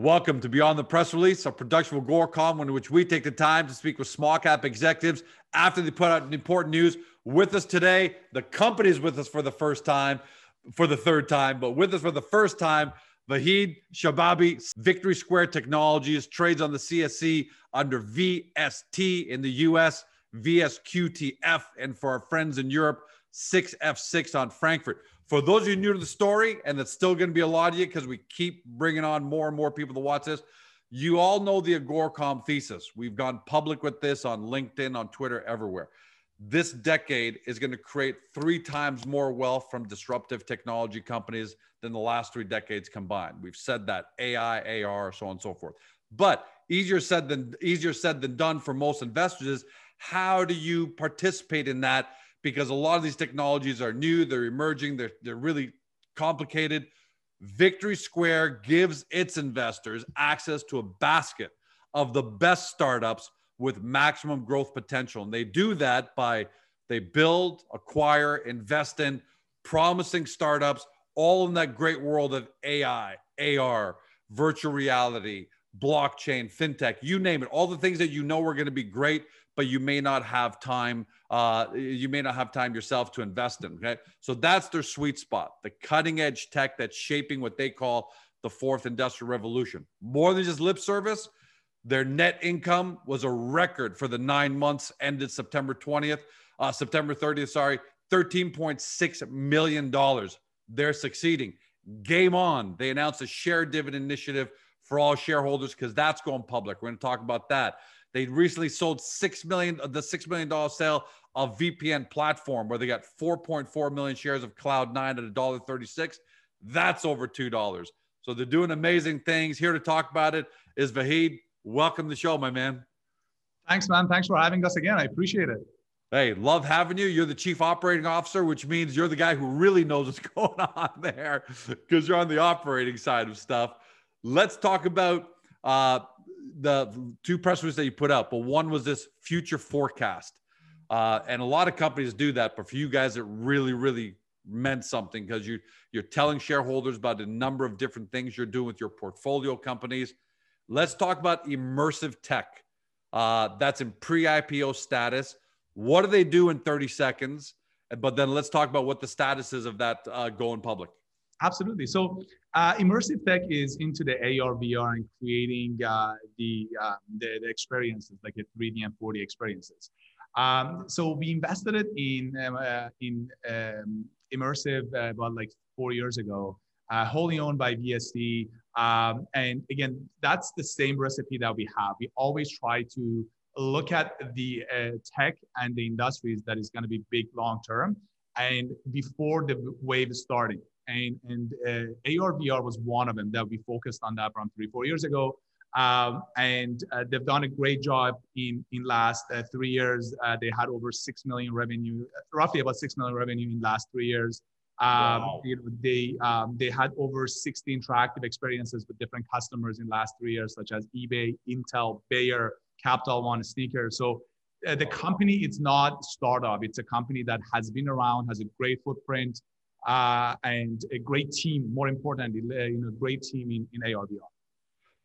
Welcome to Beyond the Press Release, a production of Agoracom, in which we take the time to speak with small cap executives after they put out important news. With us today, the company is with us for the first time, for the third time, but with us for the first time, Vahid Shababi, Victory Square Technologies, trades on the CSE under VST in the US, VSQTF, and for our friends in Europe, 6F6 on Frankfurt. For those of you new to the story, and it's still going to be a lot of you because we keep bringing on more and more people to watch this, you all know the Agoracom thesis. We've gone public with this on LinkedIn, on Twitter, everywhere. This decade is going to create three times more wealth from disruptive technology companies than the last three decades combined. We've said that AI, AR, so on and so forth. But easier said than easier said than done for most investors is how do you participate in that because a lot of these technologies are new, they're emerging, they're, they're really complicated. Victory Square gives its investors access to a basket of the best startups with maximum growth potential. And they do that by they build, acquire, invest in promising startups, all in that great world of AI, AR, virtual reality, blockchain, fintech, you name it, all the things that you know are going to be great, but you may not have time uh, you may not have time yourself to invest in. Okay. So that's their sweet spot, the cutting edge tech that's shaping what they call the fourth industrial revolution. More than just lip service, their net income was a record for the nine months ended September 20th, uh, September 30th, sorry, $13.6 million. They're succeeding. Game on. They announced a share dividend initiative for all shareholders because that's going public. We're going to talk about that. They recently sold six million the six million dollar sale of VPN platform where they got 4.4 million shares of Cloud9 at a dollar 36. That's over two dollars. So they're doing amazing things. Here to talk about it is Vahid. Welcome to the show, my man. Thanks, man. Thanks for having us again. I appreciate it. Hey, love having you. You're the chief operating officer, which means you're the guy who really knows what's going on there because you're on the operating side of stuff. Let's talk about uh, the two press releases that you put out, but one was this future forecast. Uh, and a lot of companies do that, but for you guys, it really, really meant something because you you're telling shareholders about a number of different things you're doing with your portfolio companies. Let's talk about immersive tech. Uh, that's in pre-IPO status. What do they do in 30 seconds? But then let's talk about what the status is of that uh, going public. Absolutely. So uh, immersive tech is into the AR, VR, and creating uh, the, uh, the, the experiences like a 3D and 4D experiences. Um, so we invested it in um, uh, in um, immersive uh, about like four years ago, uh, wholly owned by VST. Um, and again, that's the same recipe that we have. We always try to look at the tech and the industries that is going to be big long term, and before the wave is starting and, and uh, AR VR was one of them that we focused on that around three, four years ago. Um, and uh, they've done a great job in in last uh, three years. Uh, they had over six million revenue, roughly about six million revenue in last three years. Um, wow. you know, they um, they had over 60 interactive experiences with different customers in last three years, such as eBay, Intel, Bayer, Capital One, Sneaker. So uh, the company it's not startup; it's a company that has been around, has a great footprint, uh, and a great team. More importantly, uh, you know, great team in, in ARVR.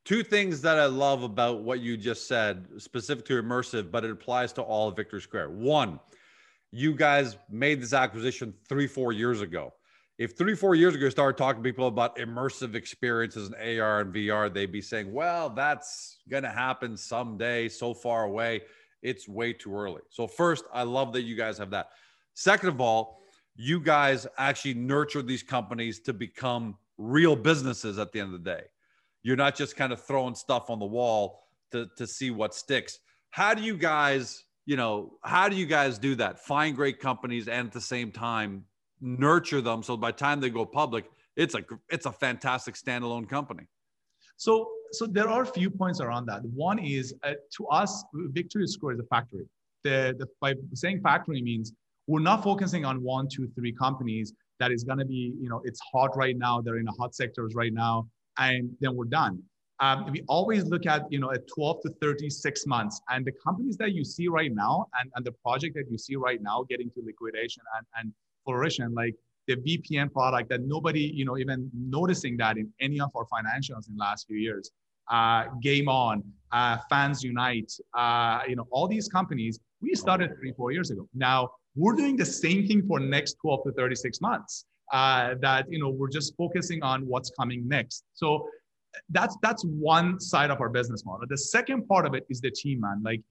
Two things that I love about what you just said, specific to immersive, but it applies to all of Victory Square. One, you guys made this acquisition three, four years ago. If three, four years ago, you started talking to people about immersive experiences in AR and VR, they'd be saying, well, that's going to happen someday, so far away. It's way too early. So, first, I love that you guys have that. Second of all, you guys actually nurture these companies to become real businesses at the end of the day. You're not just kind of throwing stuff on the wall to, to see what sticks. How do you guys, you know, how do you guys do that? Find great companies and at the same time nurture them so by the time they go public, it's a it's a fantastic standalone company. So so there are a few points around that. One is uh, to us, Victory Square is a factory. The, the by saying factory means we're not focusing on one, two, three companies that is going to be, you know, it's hot right now. They're in the hot sectors right now, and then we're done. Um, we always look at, you know, at 12 to 36 months, and the companies that you see right now, and, and the project that you see right now getting to liquidation and, and flourishing, like the VPN product that nobody, you know, even noticing that in any of our financials in the last few years. uh, Game On, uh, Fans Unite, uh, you know, all these companies, we started three, four years ago. Now we're doing the same thing for next 12 to 36 months. Uh, that you know, we're just focusing on what's coming next. So that's that's one side of our business model. The second part of it is the team, man. Like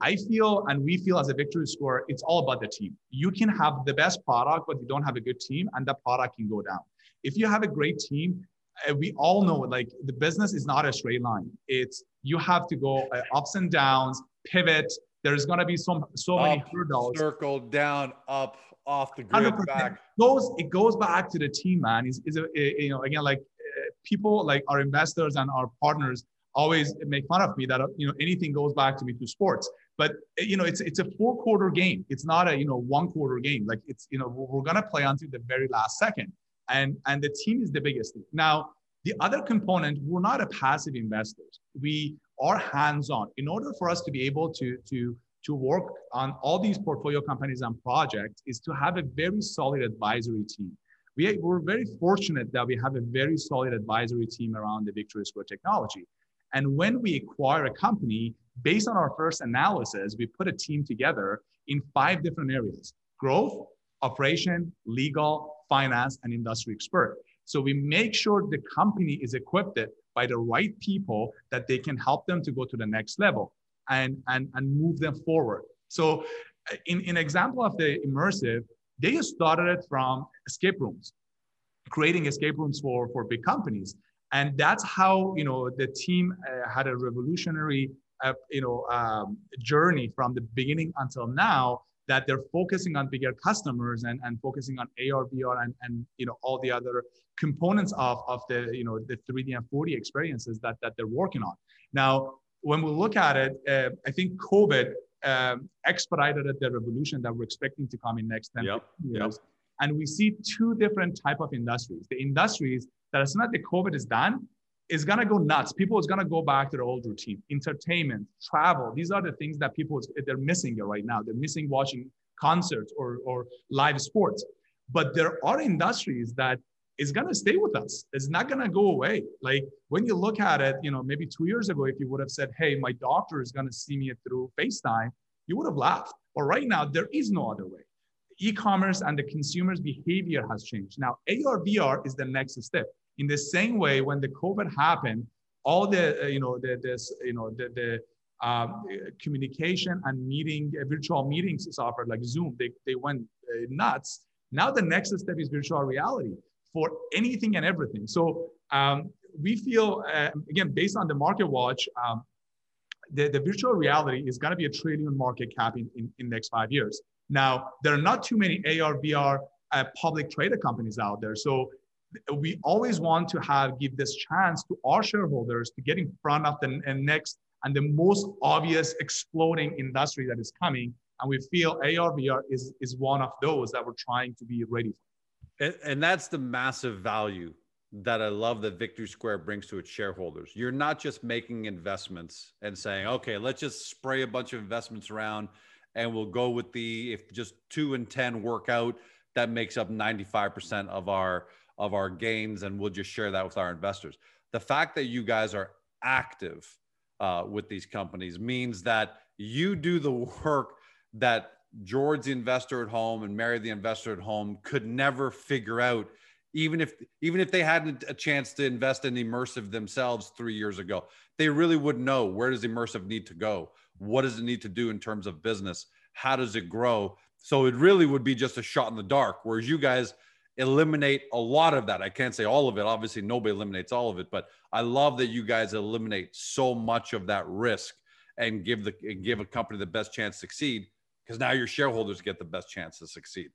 I feel and we feel as a Victory Square, it's all about the team. You can have the best product, but you don't have a good team, and the product can go down. If you have a great team, uh, we all know like the business is not a straight line. It's you have to go uh, ups and downs, pivot. There's gonna be some so up, many hurdles. Circle down, up, off the grid, 100%. back. It goes it goes back to the team, man. Is is you know again like uh, people like our investors and our partners always make fun of me that you know anything goes back to me to sports but you know it's it's a four quarter game it's not a you know one quarter game like it's you know we're going to play until the very last second and and the team is the biggest thing now the other component we're not a passive investors we are hands on in order for us to be able to to to work on all these portfolio companies and projects is to have a very solid advisory team we, we're very fortunate that we have a very solid advisory team around the Victory Square technology. And when we acquire a company, based on our first analysis, we put a team together in five different areas growth, operation, legal, finance, and industry expert. So we make sure the company is equipped by the right people that they can help them to go to the next level and, and, and move them forward. So in, in example of the immersive, they started it from escape rooms, creating escape rooms for, for big companies and that's how you know the team uh, had a revolutionary uh, you know um, journey from the beginning until now that they're focusing on bigger customers and, and focusing on AR, VR, and, and you know all the other components of, of the you know the 3D and 4D experiences that, that they're working on. Now, when we look at it, uh, I think COVID um, expedited the revolution that we're expecting to come in next 10 yep. years. Yep. And we see two different type of industries. The industries that as soon as the COVID is done, is gonna go nuts. People is gonna go back to the old routine. Entertainment, travel, these are the things that people they're missing it right now. They're missing watching concerts or, or live sports. But there are industries that is gonna stay with us. It's not gonna go away. Like when you look at it, you know, maybe two years ago, if you would have said, "Hey, my doctor is gonna see me through FaceTime," you would have laughed. But right now, there is no other way. E-commerce and the consumer's behavior has changed. Now, AR VR is the next step in the same way, when the COVID happened, all the uh, you know the this you know the the um, communication and meeting uh, virtual meetings software like Zoom, they they went uh, nuts. Now the next step is virtual reality for anything and everything. So um, we feel uh, again based on the market watch. Um, the, the virtual reality is going to be a trillion market cap in, in, in next five years. Now, there are not too many AR, VR uh, public traded companies out there. So we always want to have give this chance to our shareholders to get in front of the next and the most obvious exploding industry that is coming. And we feel ARVR is, is one of those that we're trying to be ready for. And, and that's the massive value that I love that Victory Square brings to its shareholders. You're not just making investments and saying, okay, let's just spray a bunch of investments around and we'll go with the, if just two and 10 work out, that makes up 95% of our of our gains, and we'll just share that with our investors. The fact that you guys are active uh, with these companies means that you do the work that George, the investor at home, and Mary, the investor at home, could never figure out, even if even if they hadn't a chance to invest in immersive themselves three years ago. They really wouldn't know where does immersive need to go, what does it need to do in terms of business, how does it grow. So it really would be just a shot in the dark. Whereas you guys eliminate a lot of that. I can't say all of it. Obviously, nobody eliminates all of it, but I love that you guys eliminate so much of that risk and give the and give a company the best chance to succeed because now your shareholders get the best chance to succeed.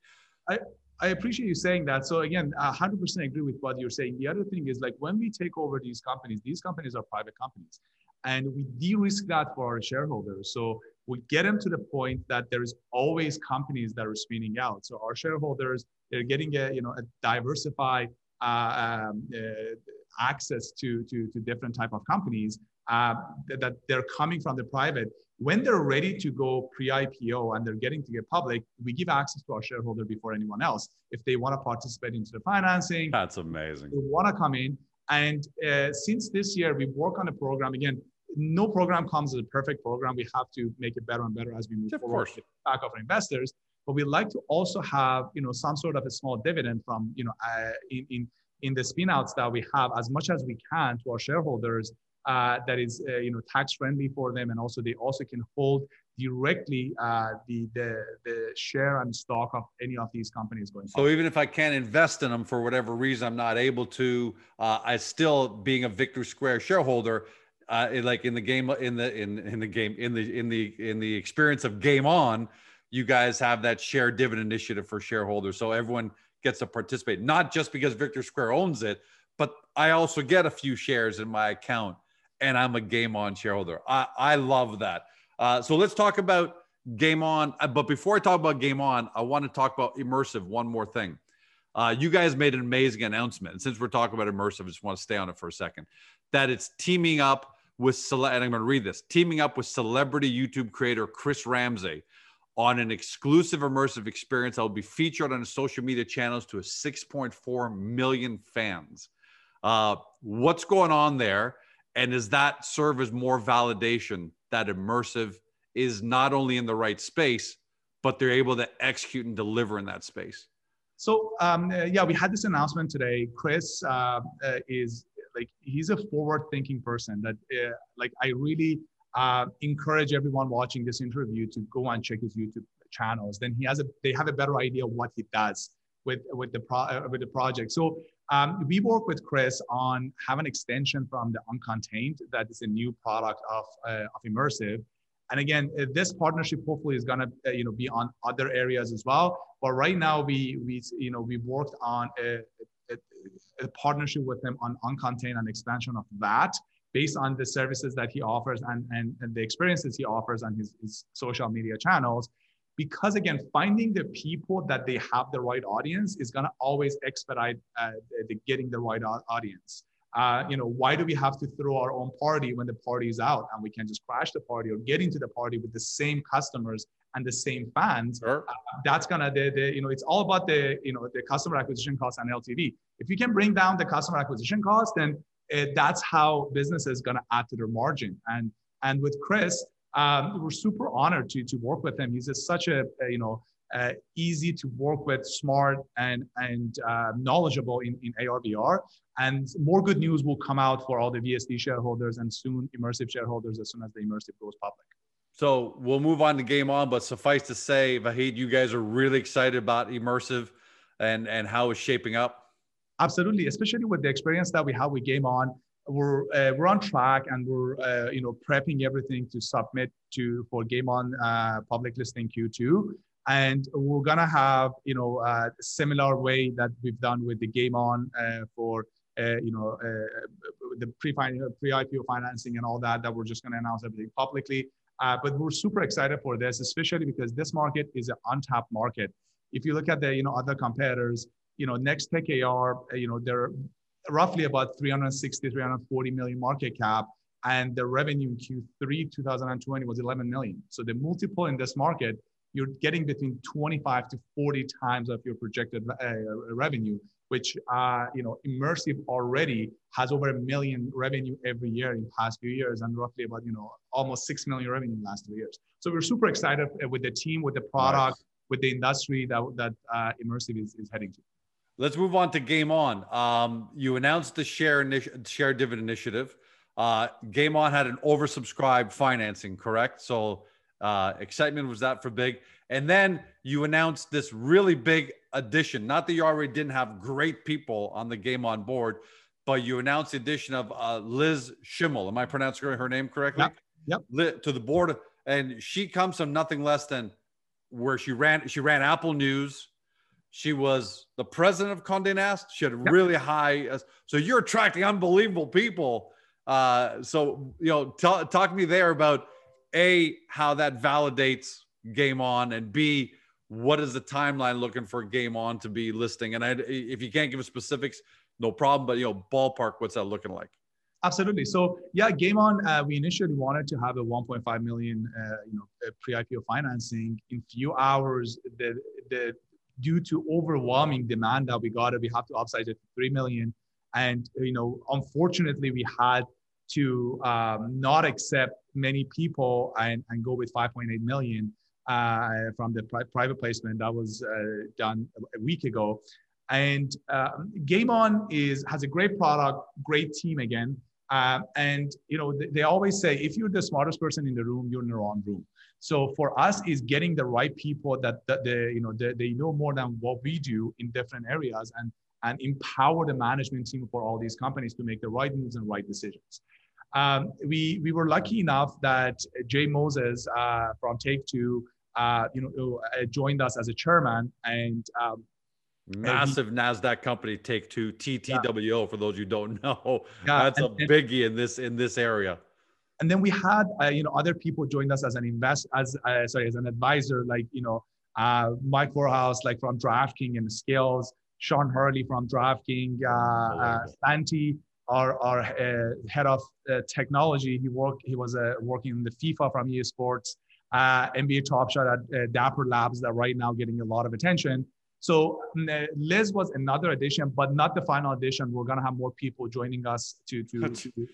I, I appreciate you saying that. So again, 100% agree with what you're saying. The other thing is like when we take over these companies, these companies are private companies, and we de-risk that for our shareholders. So we get them to the point that there is always companies that are spinning out. So our shareholders they're getting a you know a diversified uh, um, uh, access to, to to different type of companies uh, that, that, they're coming from the private. When they're ready to go pre-IPO and they're getting to get public, we give access to our shareholder before anyone else. If they want to participate into the financing, that's amazing. They want to come in, And uh, since this year, we work on a program again. No program comes as a perfect program. We have to make it better and better as we move of forward. Course. Back of our investors, but we like to also have you know some sort of a small dividend from you know uh, in, in in the spinouts that we have as much as we can to our shareholders uh, that is uh, you know tax friendly for them and also they also can hold directly uh, the, the the share and stock of any of these companies going so even if i can't invest in them for whatever reason i'm not able to uh, i still being a victory square shareholder uh, like in the game in the in, in the game in the in the in the experience of game on you guys have that share dividend initiative for shareholders. So everyone gets to participate not just because victory square owns it but i also get a few shares in my account and i'm a game on shareholder. I i love that. Uh, so let's talk about game on. Uh, but before i talk about game on i want to talk about immersive one more thing. Uh, you guys made an amazing announcement. And since we're talking about immersive i just want to stay on it for a second that it's teaming up with cele- and I'm going to read this teaming up with celebrity YouTube creator Chris Ramsay on an exclusive immersive experience that will be featured on social media channels to a 6.4 million fans. Uh, what's going on there? And does that serve as more validation that immersive is not only in the right space, but they're able to execute and deliver in that space? So um, uh, yeah, we had this announcement today. Chris uh, uh, is like he's a forward-thinking person that uh, like I really uh, encourage everyone watching this interview to go and check his YouTube channels. Then he has a they have a better idea of what he does with with the pro, uh, with the project. So um, we work with Chris on have an extension from the Uncontained that is a new product of uh, of immersive. And again, uh, this partnership hopefully is gonna uh, you know be on other areas as well. But right now we we you know we worked on a, a, partnership with them on Uncontained and expansion of that based on the services that he offers and, and, and the experiences he offers on his, his social media channels. Because again finding the people that they have the right audience is going to always expedite uh, the, the getting the right audience. Uh, you know why do we have to throw our own party when the party is out and we can just crash the party or get into the party with the same customers and the same fans sure. uh, that's gonna the, the you know it's all about the you know the customer acquisition cost and ltv if you can bring down the customer acquisition cost then uh, that's how business is to add to their margin and and with chris um, we're super honored to to work with him he's just such a, a you know uh, easy to work with, smart and and uh, knowledgeable in, in AR/VR. And more good news will come out for all the VST shareholders and soon immersive shareholders as soon as the immersive goes public. So we'll move on to game on, but suffice to say, Vahid, you guys are really excited about immersive and and how it's shaping up. Absolutely, especially with the experience that we have with Game On, we're uh, we're on track and we're uh, you know prepping everything to submit to for Game On uh, public listing Q2 and we're gonna have you know a similar way that we've done with the game on uh, for uh, you know uh, the pre pre IPO financing and all that that we're just gonna announce everything publicly. Uh, but we're super excited for this, especially because this market is an untapped market. If you look at the you know other competitors, you know Nextech AR, uh, you know they're roughly about 360 340 million market cap and the revenue in Q3 2020 was 11 million. So the multiple in this market you're getting between 25 to 40 times of your projected uh, revenue, which uh, you know immersive already has over a million revenue every year in past few years, and roughly about you know almost six million revenue in the last two years. So we're super excited uh, with the team, with the product, nice. with the industry that that uh, immersive is, is heading to. Let's move on to Game On. Um, you announced the share initi- share dividend initiative. Uh, Game On had an oversubscribed financing, correct? So uh, excitement was that for big. And then you announced this really big addition. Not that you already didn't have great people on the game on board, but you announced the addition of uh, Liz Schimmel. Am I pronouncing her name correctly? Yep. yep. To the board, and she comes from nothing less than where she ran. She ran Apple News. She was the president of Condé Nast. She had yep. really high. Uh, so you're attracting unbelievable people. Uh, so you know, talk to me there about a how that validates game on and b what is the timeline looking for game on to be listing? And I, if you can't give specifics no problem but you know ballpark what's that looking like? Absolutely. So yeah game on uh, we initially wanted to have a 1.5 million uh, you know pre-ipo financing in few hours the the due to overwhelming demand that we got we have to upsize it to 3 million. And you know, unfortunately, we had to um, not accept many people and, and go with 5.8 million uh, from the pri- private placement that was uh, done a week ago. And uh, Game On is has a great product, great team again. Uh, and you know they, they, always say if you're the smartest person in the room, you're in the wrong room. So for us, is getting the right people that, that they you know they, they know more than what we do in different areas and and empower the management team for all these companies to make the right moves and right decisions. Um, we we were lucky enough that Jay Moses uh, from Take Two, uh, you know, uh, joined us as a chairman, and um, massive he, Nasdaq company, Take Two, TTWO. Yeah. For those you don't know, yeah, that's and, a biggie in this in this area. And then we had uh, you know other people joined us as an invest as uh, sorry as an advisor, like you know uh, Mike Warhouse, like from DraftKings and Skillz, Sean Hurley from DraftKings, uh, Santi our, our uh, head of uh, technology. He worked. He was uh, working in the FIFA from EA Sports, uh, NBA Top Shot at uh, Dapper Labs that right now getting a lot of attention. So uh, Liz was another addition, but not the final addition. We're gonna have more people joining us to to to,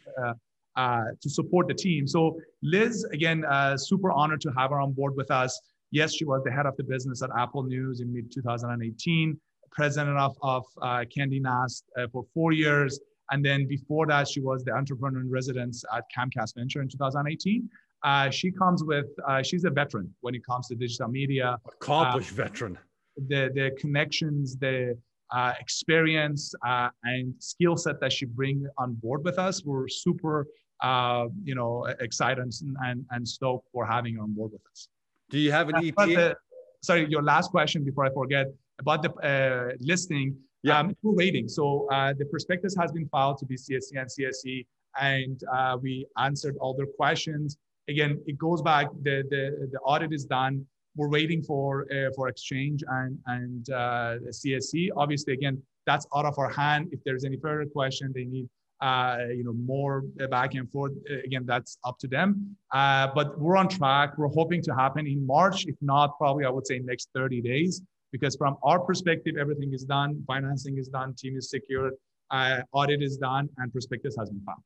uh, to support the team. So Liz, again, super honored to have her on board with us. Yes, she was the head of the business at Apple News in mid 2018, president of, of Condé Nast for four years and then before that, she was the entrepreneur in residence at Comcast Venture in 2018. Uh, she comes with, uh, she's a veteran when it comes to digital media. Accomplished uh, veteran. The, the connections, the uh, experience uh, and skill set that she bring on board with us, we're super, uh, you know, excited and, and, and stoked for having her on board with us. Do you have an sorry, your last question before I forget about the listing. Yeah. Um, we're waiting. So uh, the prospectus has been filed to BCSC and CSE, and uh, we answered all their questions. Again, it goes back. The the, the audit is done. We're waiting for uh, for exchange and and uh, CSE. Obviously, again, that's out of our hand. If there's any further question, they need uh, you know more back and forth. Again, that's up to them. Uh, but we're on track. We're hoping to happen in March. If not, probably I would say next 30 days because from our perspective, everything is done, financing is done, team is secured, uh, audit is done, and prospectus has been filed.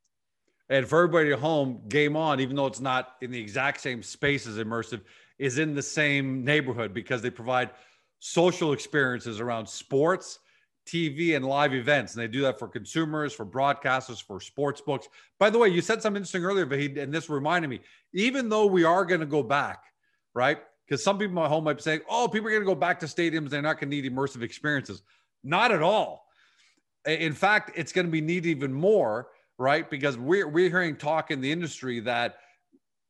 And for everybody at home, Game On, even though it's not in the exact same space as Immersive, is in the same neighborhood because they provide social experiences around sports, TV, and live events. And they do that for consumers, for broadcasters, for sports books. By the way, you said something interesting earlier, Vahid, and this reminded me, even though we are going to go back, right? because some people at home might be saying, oh, people are going to go back to stadiums. They're not going to need immersive experiences. Not at all. In fact, it's going to be needed even more, right? Because we're, we're hearing talk in the industry that,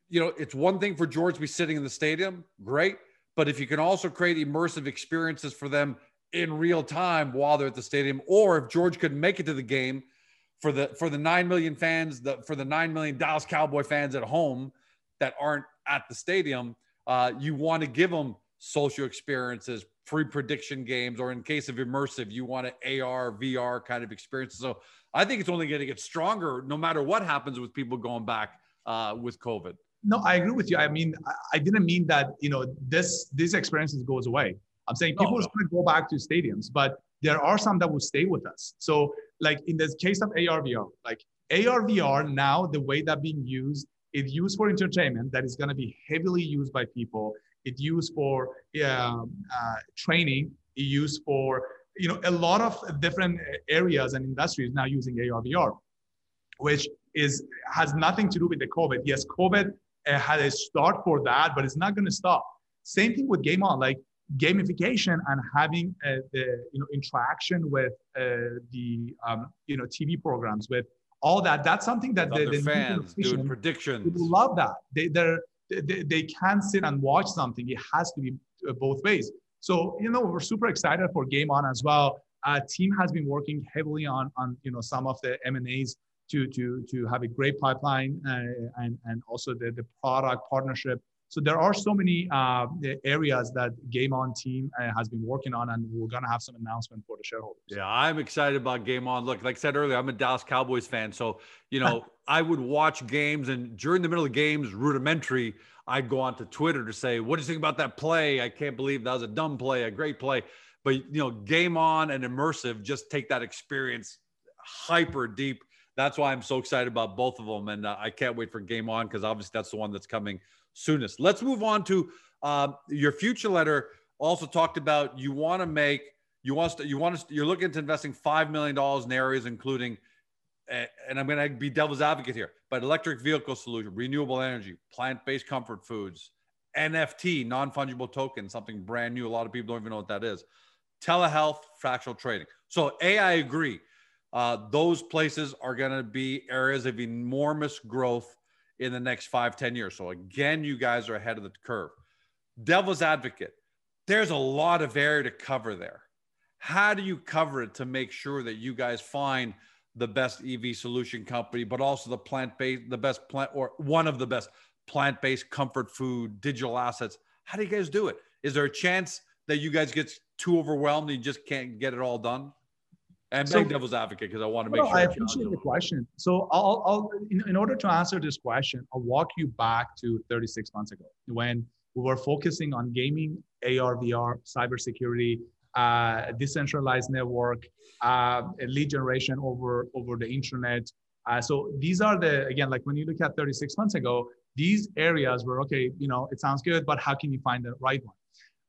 you know, it's one thing for George to be sitting in the stadium, great. But if you can also create immersive experiences for them in real time while they're at the stadium, or if George could make it to the game for the for the nine million fans, the for the nine million Dallas Cowboy fans at home that aren't at the stadium, uh, you want to give them social experiences, pre prediction games, or in case of immersive, you want an AR, VR kind of experiences. So I think it's only going to get stronger no matter what happens with people going back uh, with COVID. No, I agree with you. I mean, I didn't mean that, you know, this, these experiences goes away. I'm saying people no, no. are going to go back to stadiums, but there are some that will stay with us. So like in the case of AR, VR, like AR, VR now, the way that being used it's used for entertainment that is going to be heavily used by people. It's used for um, uh, training. It's used for you know a lot of different areas and industries now using AR VR, which is has nothing to do with the COVID. Yes, COVID uh, had a start for that, but it's not going to stop. Same thing with Game On, like gamification and having uh, the you know interaction with uh, the um, you know TV programs with all that. That's something that the, the fans doing predictions love that. They they they can't sit and watch something. It has to be uh, both ways. So you know we're super excited for Game On as well. Our team has been working heavily on on you know some of the M and A's to to to have a great pipeline uh, and and also the the product partnership so there are so many uh, areas that Game On team uh, has been working on, and we're gonna have some announcement for the shareholders. Yeah, I'm excited about Game On. Look, like I said earlier, I'm a Dallas Cowboys fan, so you know I would watch games, and during the middle of games, rudimentary, I'd go onto Twitter to say, "What do you think about that play? I can't believe that was a dumb play, a great play." But you know, Game On and immersive just take that experience hyper deep. That's why I'm so excited about both of them, and uh, I can't wait for Game On because obviously that's the one that's coming soonest. Let's move on to uh, your future letter. Also talked about you want to make you want to you want to you're looking to investing five million dollars in areas including and I'm going to be devil's advocate here, but electric vehicle solution, renewable energy, plant-based comfort foods, NFT, non-fungible token, something brand new. A lot of people don't even know what that is. Telehealth, fractional trading. So, A, I agree. Uh, those places are going to be areas of enormous growth in the next five, ten years. So, again, you guys are ahead of the curve. Devil's advocate, there's a lot of area to cover there. How do you cover it to make sure that you guys find – the best EV solution company, but also the plant based, the best plant or one of the best plant based comfort food digital assets. How do you guys do it? Is there a chance that you guys get too overwhelmed and you just can't get it all done? And so, devil's advocate because I want to make sure. I appreciate the question. So I'll, I'll in, in order to answer this question, I'll walk you back to 36 months ago when we were focusing on gaming, AR, VR, cybersecurity, uh, decentralized network, uh, lead generation over over the internet. Uh, so these are the again, like when you look at 36 months ago, these areas were okay. You know, it sounds good, but how can you find the right one?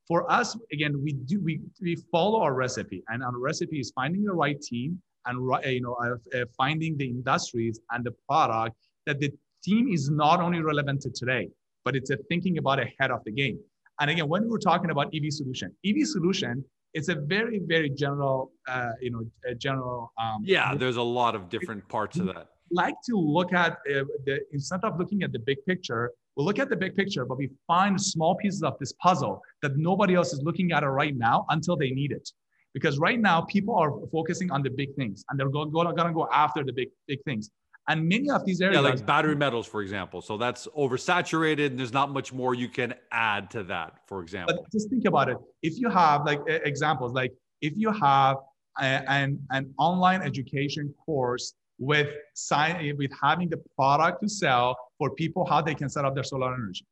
For us, again, we do we we follow our recipe, and our recipe is finding the right team and you know uh, uh, finding the industries and the product that the team is not only relevant to today, but it's a thinking about ahead of the game. And again, when we're talking about EV solution, EV solution it's a very very general uh, you know general um, yeah there's a lot of different parts of that like to look at uh, the instead of looking at the big picture we look at the big picture but we find small pieces of this puzzle that nobody else is looking at it right now until they need it because right now people are focusing on the big things and they're going, going to go after the big big things and many of these areas, yeah, like battery metals, for example. So that's oversaturated, and there's not much more you can add to that. For example, but just think about it. If you have like examples, like if you have a, an an online education course with sign with having the product to sell for people how they can set up their solar energy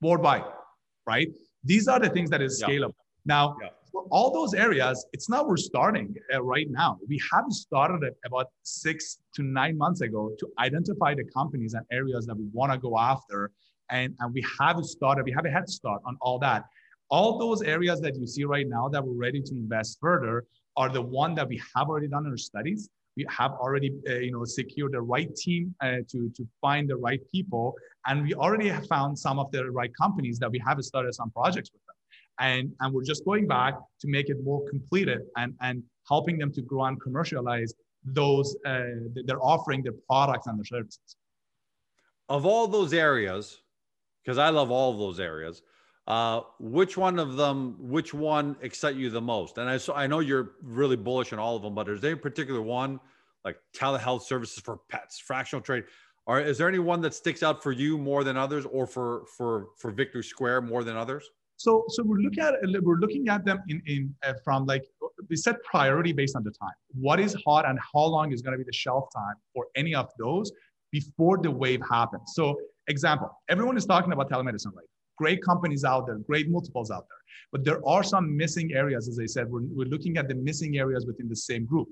worldwide, right? These are the things that is scalable. Yeah. Now, yeah for all those areas, it's not we're starting uh, right now. We have started it about six to nine months ago to identify the companies and areas that we want to go after. And, and we have started, we have a head start on all that. All those areas that you see right now that we're ready to invest further are the one that we have already done our studies. We have already, uh, you know, secured the right team uh, to, to find the right people. And we already have found some of the right companies that we have started some projects with them and, and we're just going back to make it more completed and, and helping them to grow and commercialize those uh, they're offering their products and their services of all those areas because i love all of those areas uh, which one of them which one excite you the most and i so i know you're really bullish on all of them but is there a particular one like telehealth services for pets fractional trade or is there any one that sticks out for you more than others or for for for victory square more than others so, so we're looking at we're looking at them in in uh, from like we set priority based on the time. What is hot and how long is going to be the shelf time for any of those before the wave happens. So, example, everyone is talking about telemedicine, right? Great companies out there, great multiples out there, but there are some missing areas. As I said, we're, we're looking at the missing areas within the same group.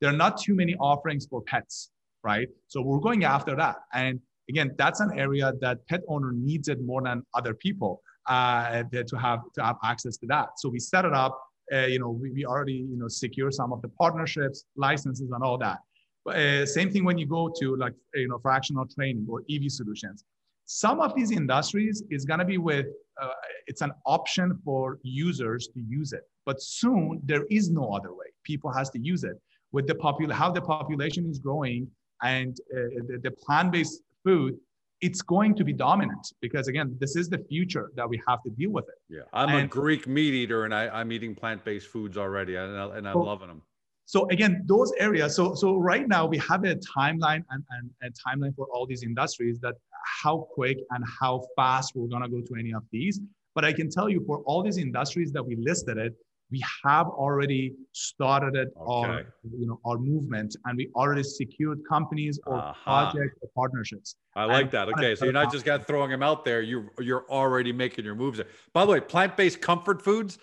There are not too many offerings for pets, right? So we're going after that, and again, that's an area that pet owner needs it more than other people uh, to have to have access to that. So we set it up. Uh, you know, we, we already you know secure some of the partnerships, licenses, and all that. But uh, same thing when you go to like you know fractional training or EV solutions. Some of these industries is going to be with uh, it's an option for users to use it, but soon there is no other way. People has to use it. With the popul how the population is growing and uh, the, the plant-based food it's going to be dominant because again this is the future that we have to deal with it. Yeah i'm and, a greek meat eater and I, am eating plant-based foods already and, I, and i'm so, loving them so again those areas so so right now we have a timeline and, and a timeline for all these industries that how quick and how fast we're going to go to any of these. But i can tell you for all these industries that we listed it we have already started it okay. our you know our movement and we already secured companies or uh-huh. projects or partnerships. I like and, that. Okay so you're not just got throwing them out there. You're you're already making your moves there. By the way plant-based comfort foods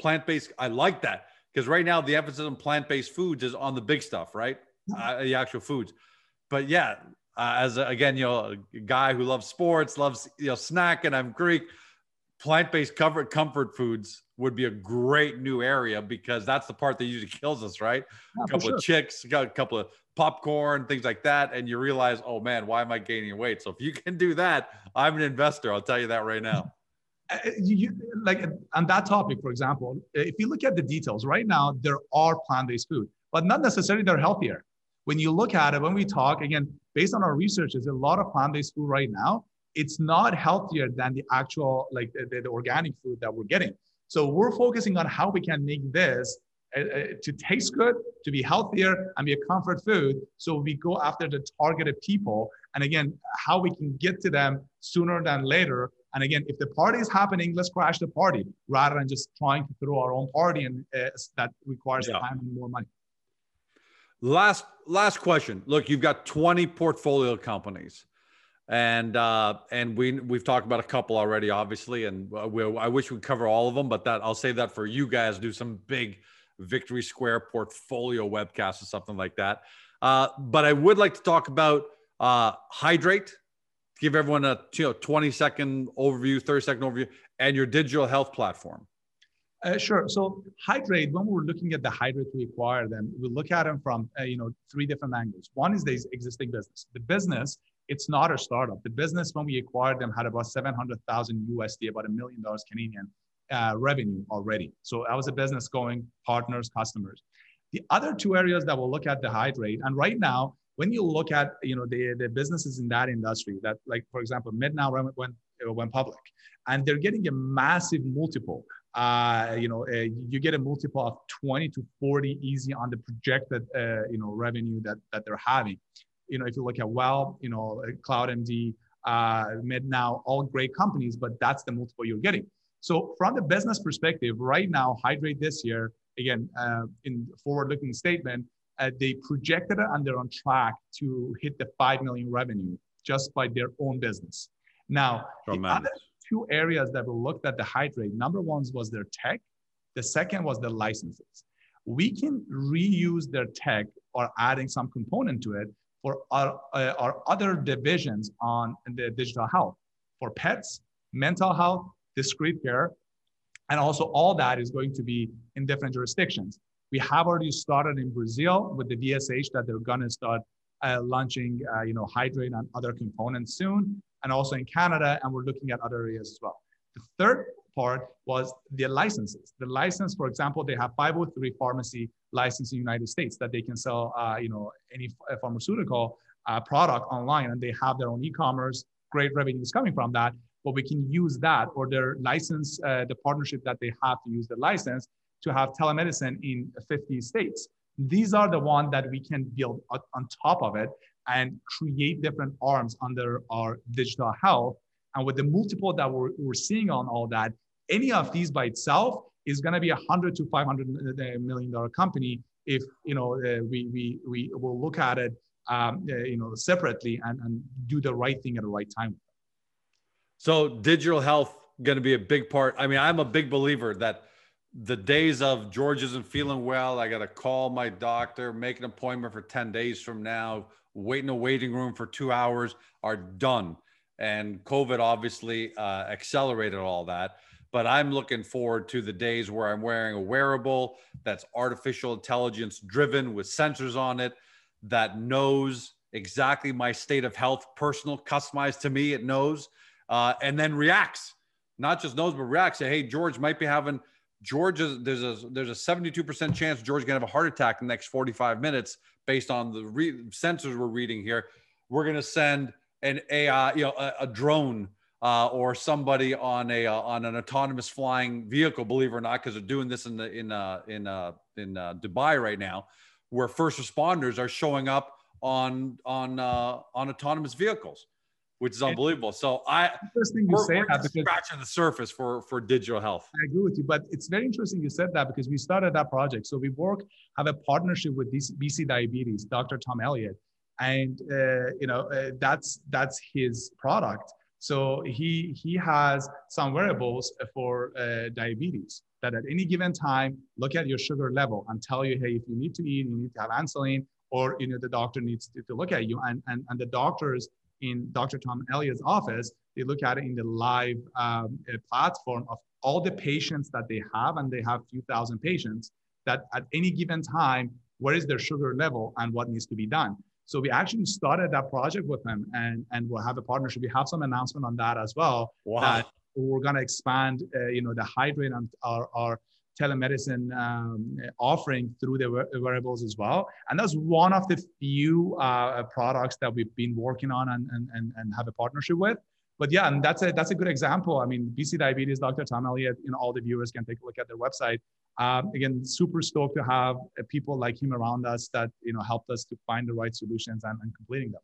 plant-based i like that because right now the emphasis on plant-based foods is on the big stuff right? Uh, the actual foods. But yeah, uh, as a, again, you know, a guy who loves sports, loves you know snacking. I'm Greek. Plant-based comfort comfort foods would be a great new area because that's the part that usually kills us, right? Yeah, a couple sure. of chicks, got a couple of popcorn, things like that, and you realize, oh man, why am I gaining weight? So if you can do that, I'm an investor. I'll tell you that right now. Uh, you, like on that topic, for example, if you look at the details, right now there are plant-based food, but not necessarily they're healthier. When you look at it, when we talk again, based on our research, there's a lot of plant-based food right now. It's not healthier than the actual like the, the organic food that we're getting. So we're focusing on how we can make this uh, uh, to taste good, to be healthier, and be a comfort food. So we go after the targeted people, and again, how we can get to them sooner than later. And again, if the party is happening, let's crash the party rather than just trying to throw our own party, and uh, that requires yeah. time and more money. Last last question. Look, you've got 20 portfolio companies and uh, and we we've talked about a couple already, obviously, and we, I wish we'd cover all of them, but that I'll save that for you guys. Do some big Victory Square portfolio webcast or something like that. Uh, but I would like to talk about uh, Hydreight. Give everyone a you know 20 second overview, 30 second overview, and your digital health platform. Uh, sure. So Hydreight, when we're looking at the Hydreight to acquire them, we look at them from uh, you know three different angles. One is the existing business. The business it's not a startup. The business, when we acquired them, had about 700,000 USD, about a million dollars Canadian uh, revenue already. So that was a business going partners, customers. The other two areas that we'll look at the Hydreight, and right now, when you look at you know the, the businesses in that industry, that like for example, MedNow went went public, and they're getting a massive multiple. Uh, you know, uh, you get a multiple of 20 to 40 easy on the projected uh, you know revenue that that they're having you know, if you look at Well, you know, CloudMD, uh, MedNow, all great companies, but that's the multiple you're getting. So from the business perspective, right now, Hydreight this year, again, uh, in forward-looking statement, uh, they projected it and they're on track to hit the 5 million revenue just by their own business. Now, the other two areas that we looked at the Hydreight, number one was their tech. The second was the licenses. We can reuse their tech or adding some component to it for our, uh, our other divisions on the digital health for pets, mental health, discrete care, and also all that is going to be in different jurisdictions. We have already started in Brazil with the VSH that they're going to start uh, launching, uh, you know, Hydreight and other components soon, and also in Canada, and we're looking at other areas as well. The third part was the licenses. The license, for example, they have 503 pharmacy license in the United States that they can sell, uh, you know, any pharmaceutical uh, product online, and they have their own e-commerce. Great revenue is coming from that, but we can use that or their license, uh, the partnership that they have to use the license to have telemedicine in 50 states. These are the ones that we can build on top of it and create different arms under our digital health. And with the multiple that we're, we're seeing on all that, any of these by itself is going to be a hundred to five hundred million dollar company if you know uh, we we we will look at it um, uh, you know separately and, and do the right thing at the right time. So digital health going to be a big part. I mean, I'm a big believer that the days of George isn't feeling well. I got to call my doctor, make an appointment for 10 days from now, wait in a waiting room for two hours are done. And COVID obviously uh, accelerated all that but I'm looking forward to the days where I'm wearing a wearable that's artificial intelligence driven with sensors on it that knows exactly my state of health, personal, customized to me. It knows, uh, and then reacts. Not just knows, but reacts. Say, hey, George might be having. George is there's a there's a 72% chance George gonna have a heart attack in the next 45 minutes based on the re- sensors we're reading here. We're gonna send an AI, you know, a, a drone uh, or somebody on a uh, on an autonomous flying vehicle. Believe it or not, because they're doing this in the in uh, in uh, in uh, Dubai right now, where first responders are showing up on on uh, on autonomous vehicles, which is unbelievable. So I interesting you say that because scratching the surface for for digital health. I agree with you, but it's very interesting you said that because we started that project. So we work have a partnership with BC Diabetes, Dr. Tom Elliott, and uh, you know uh, that's that's his product so he, he has some wearables for uh, diabetes that at any given time, look at your sugar level and tell you, hey, if you need to eat, you need to have insulin, or you know the doctor needs to, to look at you and, and and the doctors in dr tom elliott's office they look at it in the live um, platform of all the patients that they have and they have a few thousand patients that at any given time where is their sugar level and what needs to be done. So we actually started that project with them and and we'll have a partnership. We have some announcement on that as well. Wow. we're going to expand uh, you know the Hydreight and our, our telemedicine um, offering through the wearables as well. And that's one of the few uh, products that we've been working on and, and, and have a partnership with. But yeah, and that's a that's a good example. I mean, BC Diabetes, Dr. Tom Elliott, you know, all the viewers can take a look at their website. Um, again, super stoked to have uh, people like him around us that you know helped us to find the right solutions and, and completing them.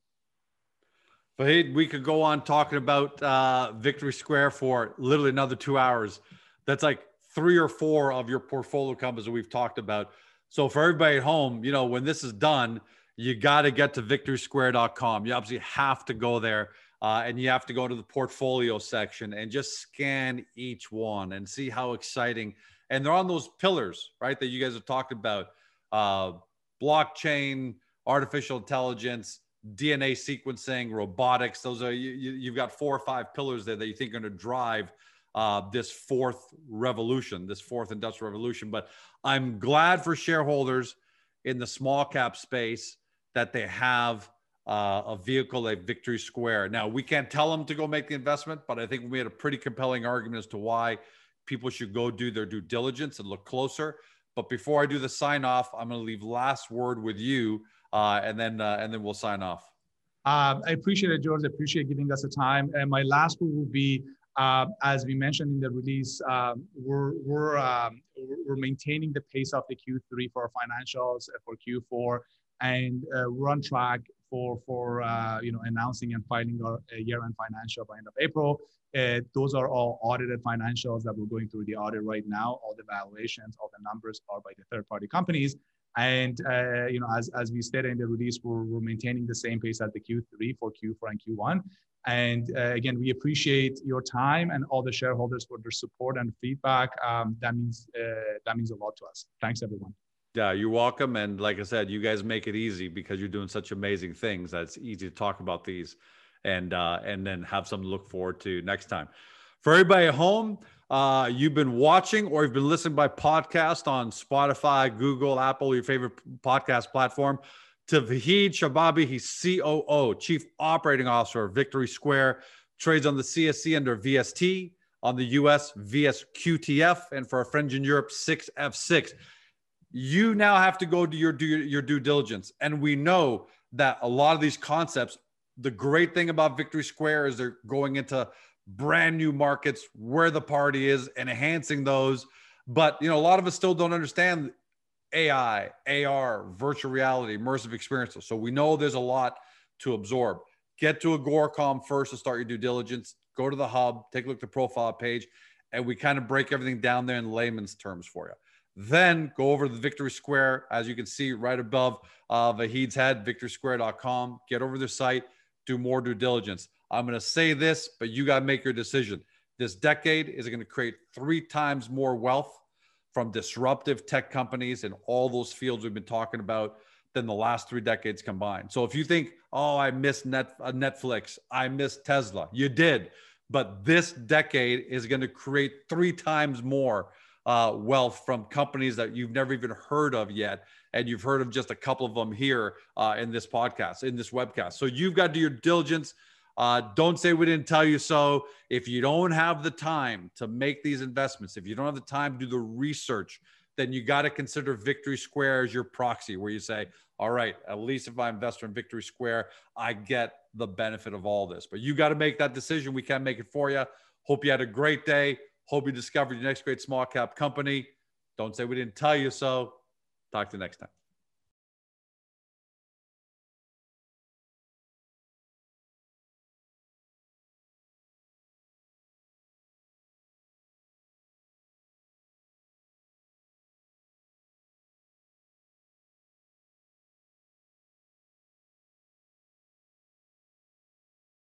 Vahid, we could go on talking about uh, Victory Square for literally another two hours. That's like three or four of your portfolio companies that we've talked about. So for everybody at home, you know, when this is done, you got to get to victorysquare.com. You obviously have to go there uh, and you have to go to the portfolio section and just scan each one and see how exciting. And they're on those pillars, right? That you guys have talked about uh, blockchain, artificial intelligence, DNA sequencing, robotics. Those are, you, you've got four or five pillars there that you think are going to drive uh, this fourth revolution, this fourth industrial revolution. But I'm glad for shareholders in the small cap space that they have uh, a vehicle like Victory Square. Now, we can't tell them to go make the investment, but I think we made a pretty compelling argument as to why people should go do their due diligence and look closer. But before I do the sign off, I'm going to leave last word with you, uh, and then uh, and then we'll sign off. Um, I appreciate it, George. I appreciate giving us the time. And my last word will be uh, as we mentioned in the release, um, we're, we're, um, we're maintaining the pace of the Q3 for our financials uh, for Q4, and uh, we're on track for, for uh, you know, announcing and filing our uh, year-end financial by end of April. Uh, those are all audited financials that we're going through the audit right now. All the valuations, all the numbers are by the third-party companies. And you know, as, as we stated in the release, we're, we're maintaining the same pace at the Q3 for Q4 and Q1. And uh, again, we appreciate your time and all the shareholders for their support and feedback. Um, that means uh, that means a lot to us. Thanks, everyone. Yeah, you're welcome. And like I said, you guys make it easy because you're doing such amazing things that it's easy to talk about these and uh, and then have something to look forward to next time. For everybody at home, uh, you've been watching or you've been listening by podcast on Spotify, Google, Apple, your favorite podcast platform to Vahid Shababi. He's COO, Chief Operating Officer of Victory Square, trades on the CSE under VST, on the US VSQTF, and for our friends in Europe, 6F6. You now have to go to your do your due diligence. And we know that a lot of these concepts, the great thing about Victory Square is they're going into brand new markets where the party is, and enhancing those. But you know, a lot of us still don't understand AI, AR, virtual reality, immersive experiences. So we know there's a lot to absorb. Get to Agoracom first to start your due diligence. Go to the hub, take a look at the profile page, and we kind of break everything down there in layman's terms for you. Then go over to the Victory Square, as you can see right above uh, Vahid's head, victorysquare.com. Get over their site, do more due diligence. I'm going to say this, but you got to make your decision. This decade is going to create three times more wealth from disruptive tech companies in all those fields we've been talking about than the last three decades combined. So if you think, oh, I missed Net, uh, Netflix, I missed Tesla, you did. But this decade is going to create three times more uh, wealth from companies that you've never even heard of yet. And you've heard of just a couple of them here uh, in this podcast, in this webcast. So you've got to do your diligence uh, don't say we didn't tell you so. If you don't have the time to make these investments, if you don't have the time to do the research, then you got to consider Victory Square as your proxy, where you say, all right, at least if I invest in Victory Square, I get the benefit of all this. But you got to make that decision. We can't make it for you. Hope you had a great day. Hope you discovered your next great small cap company. Don't say we didn't tell you so. Talk to you next time.